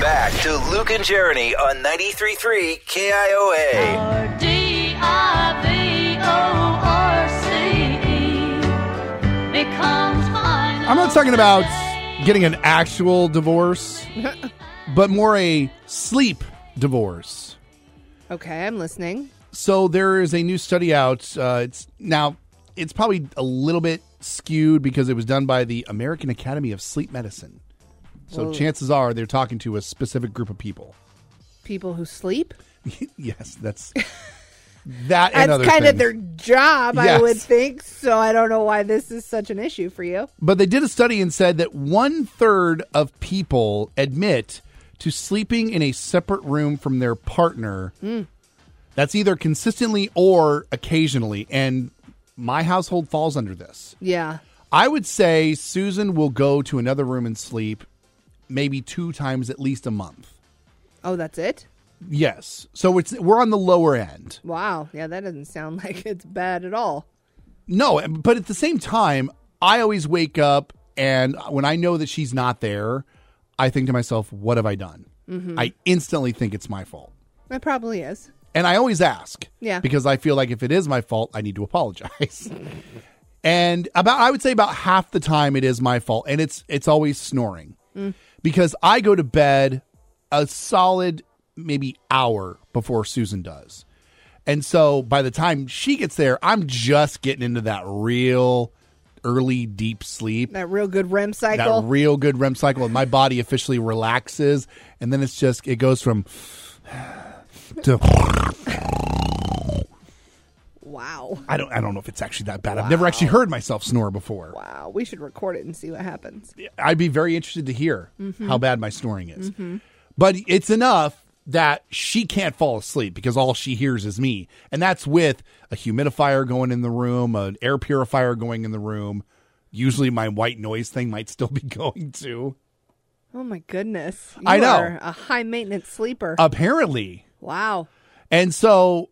Back to Luke and Jeremy on 93.3 KIOA. I'm not talking about getting an actual divorce, but more a sleep divorce. Okay, I'm listening. So there is a new study out. Uh, it's now it's probably a little bit skewed because it was done by the American Academy of Sleep Medicine. So Whoa. chances are they're talking to a specific group of people. People who sleep. yes, that's that and That's other kind of things. their job, I Yes. would think. So I don't know why this is such an issue for you. But they did a study and said that one third of people admit to sleeping in a separate room from their partner. Mm. That's either consistently or occasionally. And my household falls under this. Yeah. I would say Susan will go to another room and sleep maybe two times at least a month. Oh, that's it. Yes. So it's we're on the lower end. Wow. Yeah, that doesn't sound like it's bad at all. No, but at the same time, I always wake up and when I know that she's not there, I think to myself, what have I done? Mm-hmm. I instantly think it's my fault. It probably is. And I always ask. Yeah. Because I feel like if it is my fault, I need to apologize. and about I would say about half the time it is my fault and it's it's always snoring. Mm. Because I go to bed a solid maybe hour before Susan does. And so by the time she gets there, I'm just getting into that real early deep sleep. That real good REM cycle. That real good REM cycle, and my body officially relaxes, and then it's just it goes from to wow. I don't I don't know if it's actually that bad. I've never actually heard myself snore before. Wow. We should record it and see what happens. I'd be very interested to hear Mm-hmm. how bad my snoring is. But it's enough that she can't fall asleep because all she hears is me. And that's with a humidifier going in the room, an air purifier going in the room. Usually my white noise thing might still be going too. Oh my goodness. You I know. A high maintenance sleeper. Apparently. wow. And so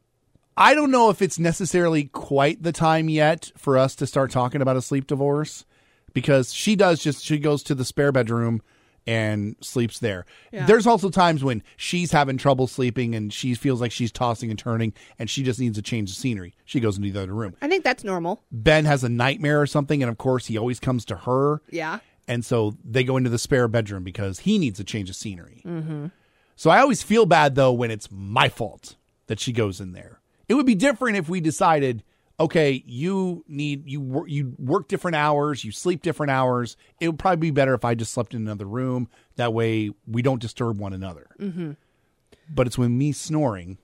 I don't know if it's necessarily quite the time yet for us to start talking about a sleep divorce because she does just she goes to the spare bedroom and sleeps there. Yeah. There's also times when she's having trouble sleeping and she feels like she's tossing and turning and she just needs a change of scenery. She goes into the other room. I think that's normal. Ben has a nightmare or something and of course he always comes to her. Yeah. And so they go into the spare bedroom because he needs a change of scenery. Mm-hmm. So I always feel bad though when it's my fault that she goes in there. It would be different if we decided, okay, you need you you work different hours, you sleep different hours. It would probably be better if I just slept in another room. That way we don't disturb one another. Mm-hmm. But it's when me snoring.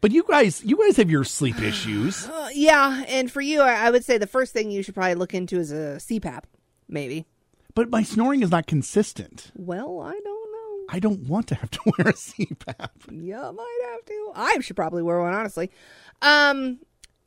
But you guys, you guys have your sleep issues. Uh, yeah. And for you, I, I would say the first thing you should probably look into is a CPAP, maybe. but my snoring is not consistent. Well, I don't know. I don't want to have to wear a CPAP. Yeah, might have to. I should probably wear one, honestly. Um,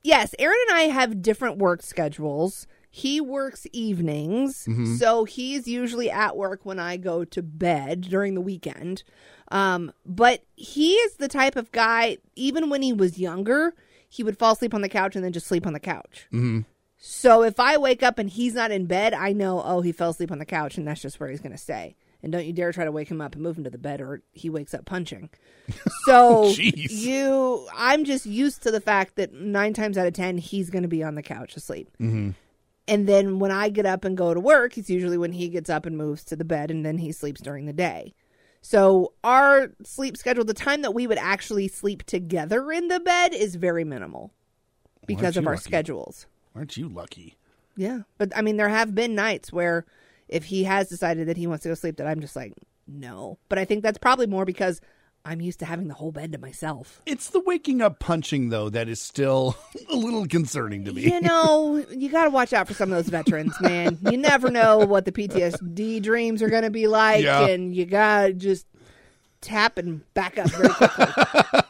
yes, Aaron and I have different work schedules. He works evenings, so he's usually at work when I go to bed during the weekend. Um, but he is the type of guy, even when he was younger, he would fall asleep on the couch and then just sleep on the couch. Mm-hmm. So if I wake up and he's not in bed, I know, oh, he fell asleep on the couch and that's just where he's going to stay. And don't you dare try to wake him up and move him to the bed or he wakes up punching. So you, I'm just used to the fact that nine times out of 10, he's going to be on the couch asleep. Mm-hmm. And then when I get up and go to work, it's usually when he gets up and moves to the bed and then he sleeps during the day. So our sleep schedule, the time that we would actually sleep together in the bed is very minimal because of our lucky? schedules. Aren't you lucky? Yeah. But I mean, there have been nights where if he has decided that he wants to go sleep, that I'm just like, no. But I think that's probably more because I'm used to having the whole bed to myself. It's the waking up punching though that is still a little concerning to me. You know, you got to watch out for some of those veterans, man. You never know what the PTSD dreams are going to be like, Yeah. and you got to just tap and back up very quickly.